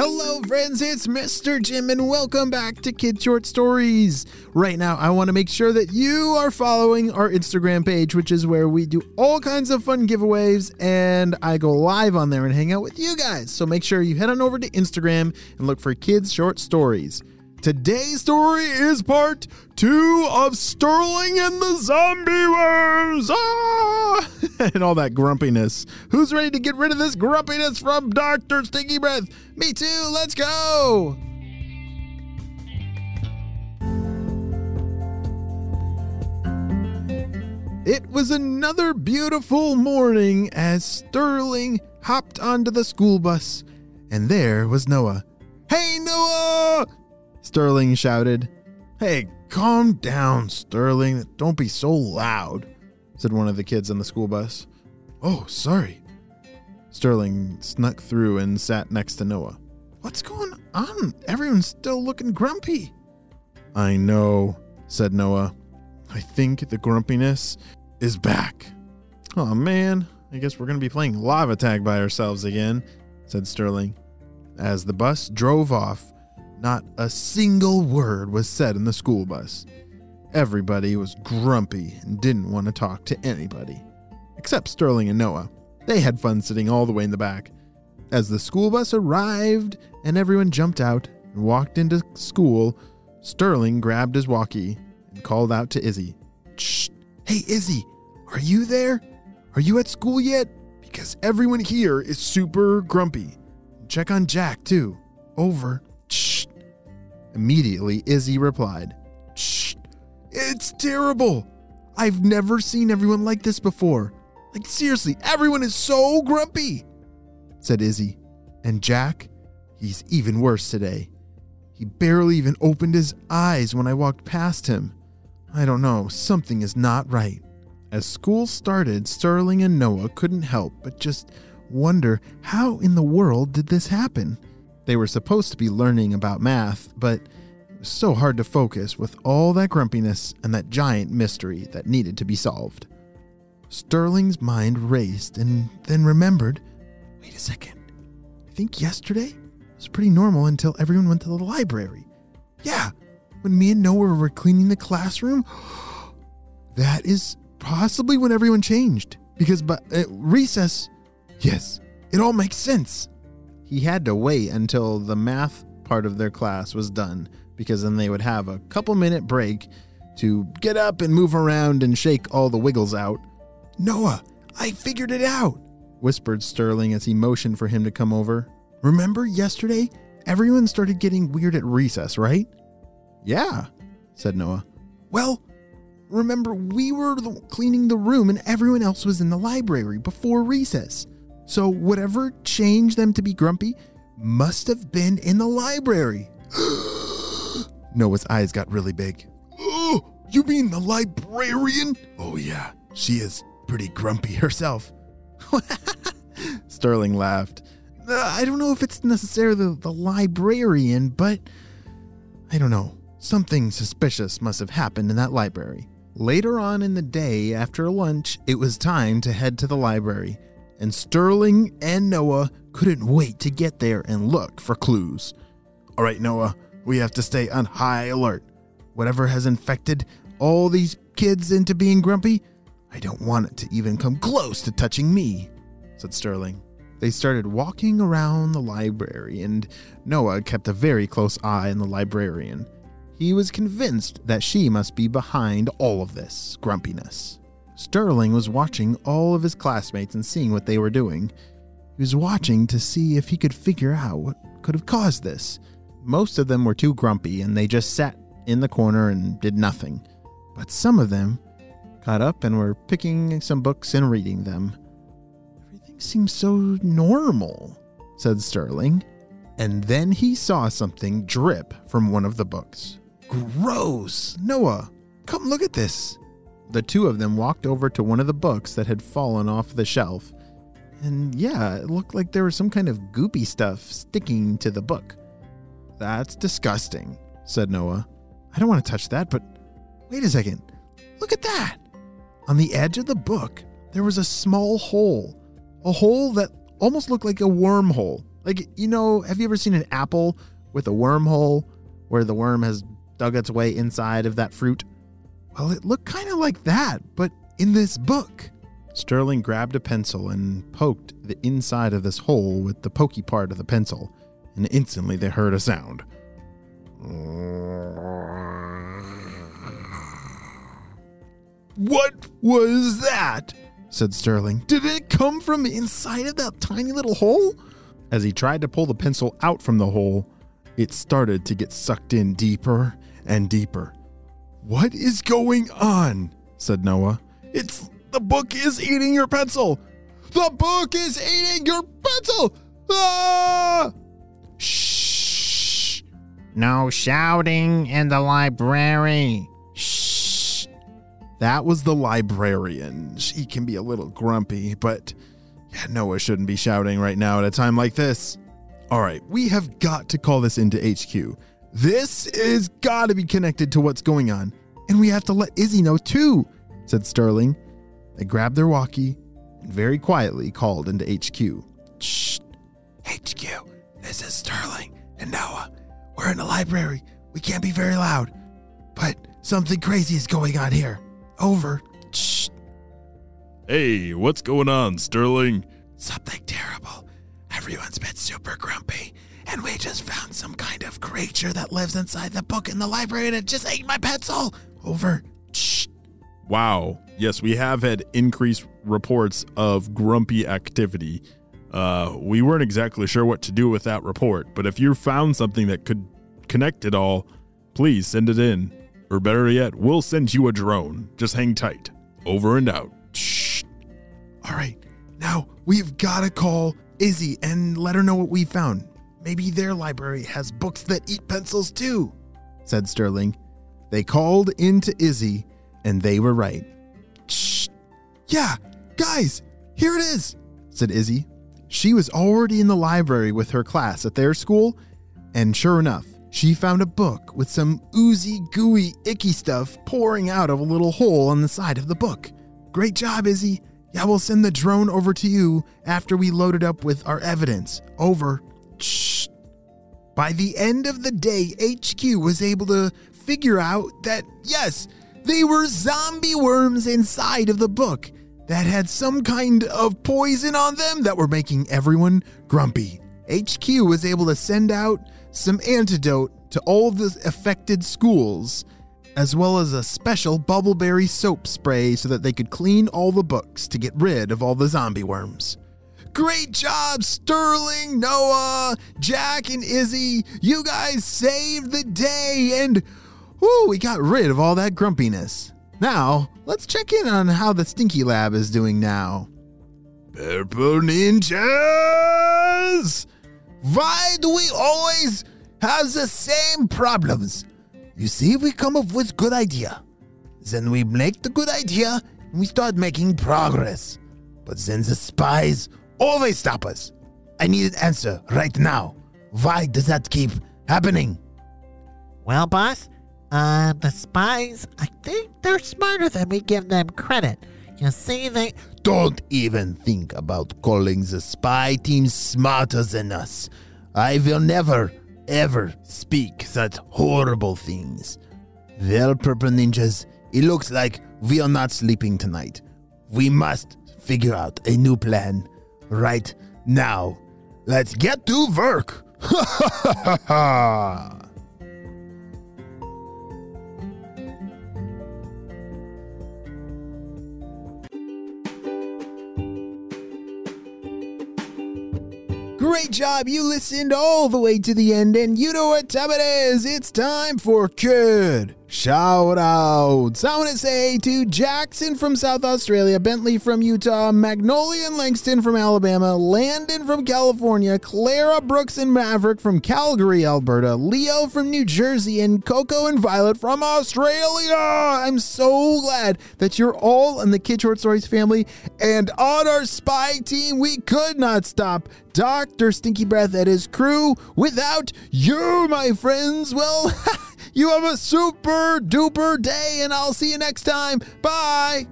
Hello, friends, it's Mr. Jim, and welcome back to Kid Short Stories. Right now, I want to make sure that you are following our Instagram page, which is where we do all kinds of fun giveaways, and I go live on there and hang out with you guys. So make sure you head on over to Instagram and look for Kids Short Stories. Today's story is part two of Sterling and the Zombie Worms. Ah! and all that grumpiness. Who's ready to get rid of this grumpiness from Dr. Stinky Breath? Me too. Let's go. It was another beautiful morning as Sterling hopped onto the school bus, and there was Noah. Hey, Noah! Sterling shouted. Hey, calm down, Sterling. Don't be so loud, said one of the kids on the school bus. Oh, sorry. Sterling snuck through and sat next to Noah. What's going on? Everyone's still looking grumpy. I know, said Noah. I think the grumpiness is back. Oh man, I guess we're going to be playing lava tag by ourselves again, said Sterling. As the bus drove off, not a single word was said in the school bus. Everybody was grumpy and didn't want to talk to anybody, except Sterling and Noah. They had fun sitting all the way in the back. As the school bus arrived and everyone jumped out and walked into school, Sterling grabbed his walkie and called out to Izzy. Shh! Hey, Izzy, are you there? Are you at school yet? Because everyone here is super grumpy. Check on Jack, too. Over. Immediately, Izzy replied, Shh. It's terrible. I've never seen everyone like this before. Like, seriously, everyone is so grumpy, said Izzy. And Jack, he's even worse today. He barely even opened his eyes when I walked past him. I don't know, something is not right. As school started, Sterling and Noah couldn't help but just wonder how in the world did this happen? They were supposed to be learning about math, but so hard to focus with all that grumpiness and that giant mystery that needed to be solved. Sterling's mind raced and then remembered wait a second. I think yesterday was pretty normal until everyone went to the library. Yeah, when me and Noah were cleaning the classroom. That is possibly when everyone changed. Because but uh, recess, yes, it all makes sense. He had to wait until the math part of their class was done because then they would have a couple minute break to get up and move around and shake all the wiggles out. Noah, I figured it out, whispered Sterling as he motioned for him to come over. Remember yesterday? Everyone started getting weird at recess, right? Yeah, said Noah. Well, remember we were cleaning the room and everyone else was in the library before recess. So whatever changed them to be grumpy must have been in the library. Noah's eyes got really big. Oh, you mean the librarian? Oh, yeah, she is pretty grumpy herself. Sterling laughed. Uh, I don't know if it's necessarily the, the librarian, but I don't know. Something suspicious must have happened in that library. Later on in the day, after lunch, it was time to head to the library, and Sterling and Noah couldn't wait to get there and look for clues. All right, Noah, we have to stay on high alert. Whatever has infected all these kids into being grumpy, I don't want it to even come close to touching me, said Sterling. They started walking around the library, and Noah kept a very close eye on the librarian. He was convinced that she must be behind all of this grumpiness. Sterling was watching all of his classmates and seeing what they were doing. He was watching to see if he could figure out what could have caused this. Most of them were too grumpy and they just sat in the corner and did nothing. But some of them got up and were picking some books and reading them. Everything seems so normal, said Sterling. And then he saw something drip from one of the books. Gross! Noah, come look at this. The two of them walked over to one of the books that had fallen off the shelf. And yeah, it looked like there was some kind of goopy stuff sticking to the book. That's disgusting, said Noah. I don't want to touch that, but wait a second. Look at that. On the edge of the book, there was a small hole. A hole that almost looked like a wormhole. Like, you know, have you ever seen an apple with a wormhole where the worm has dug its way inside of that fruit? Well, it looked kind of like that, but in this book. Sterling grabbed a pencil and poked the inside of this hole with the pokey part of the pencil, and instantly they heard a sound. What was that? said Sterling. Did it come from inside of that tiny little hole? As he tried to pull the pencil out from the hole, it started to get sucked in deeper and deeper. What is going on? said Noah. It's the book is eating your pencil. The book is eating your pencil. Ah! Shh. No shouting in the library. Shh. That was the librarian. She can be a little grumpy, but yeah, Noah shouldn't be shouting right now at a time like this. All right, we have got to call this into HQ. This is got to be connected to what's going on, and we have to let Izzy know too, said Sterling. They grabbed their walkie and very quietly called into HQ. Shh. HQ, this is Sterling and Noah. We're in the library. We can't be very loud, but something crazy is going on here. Over. Shh. Hey, what's going on, Sterling? Something terrible. Everyone's been super grumpy, just found some kind of creature that lives inside the book in the library and it just ate my pencil. Over. Shh. Wow. Yes, we have had increased reports of grumpy activity. Uh, we weren't exactly sure what to do with that report, but if you found something that could connect it all, please send it in. Or better yet, we'll send you a drone. Just hang tight. Over and out. Shh. All right. Now we've got to call Izzy and let her know what we found. Maybe their library has books that eat pencils too, said Sterling. They called into Izzy, and they were right. Shh. Yeah, guys, here it is, said Izzy. She was already in the library with her class at their school, and sure enough, she found a book with some oozy, gooey, icky stuff pouring out of a little hole on the side of the book. Great job, Izzy. Yeah, we'll send the drone over to you after we load it up with our evidence. Over. By the end of the day, HQ was able to figure out that, yes, they were zombie worms inside of the book that had some kind of poison on them that were making everyone grumpy. HQ was able to send out some antidote to all the affected schools, as well as a special bubbleberry soap spray so that they could clean all the books to get rid of all the zombie worms. Great job, Sterling, Noah, Jack, and Izzy. You guys saved the day and whoo, we got rid of all that grumpiness. Now, let's check in on how the Stinky Lab is doing now. Purple Ninjas! Why do we always have the same problems? You see, we come up with good idea. Then we make the good idea and we start making progress. But then the spies always stop us. I need an answer right now. Why does that keep happening? Well, boss, uh, the spies, I think they're smarter than we give them credit. You see, they. Don't even think about calling the spy team smarter than us. I will never, ever speak such horrible things. Well, Purple Ninjas, it looks like we are not sleeping tonight. We must figure out a new plan right now. Let's get to work. Ha ha ha ha! Great job. You listened all the way to the end, and you know what time it is. It's time for Kid Shout outs. I want to say to Jackson from South Australia, Bentley from Utah, Magnolia and Langston from Alabama, Landon from California, Clara Brooks and Maverick from Calgary, Alberta, Leo from New Jersey, and Coco and Violet from Australia. I'm so glad that you're all in the Kid Short Stories family. And on our spy team, we could not stop Dr. Stinky Breath and his crew without you, my friends. Well, You have a super duper day, and I'll see you next time. Bye.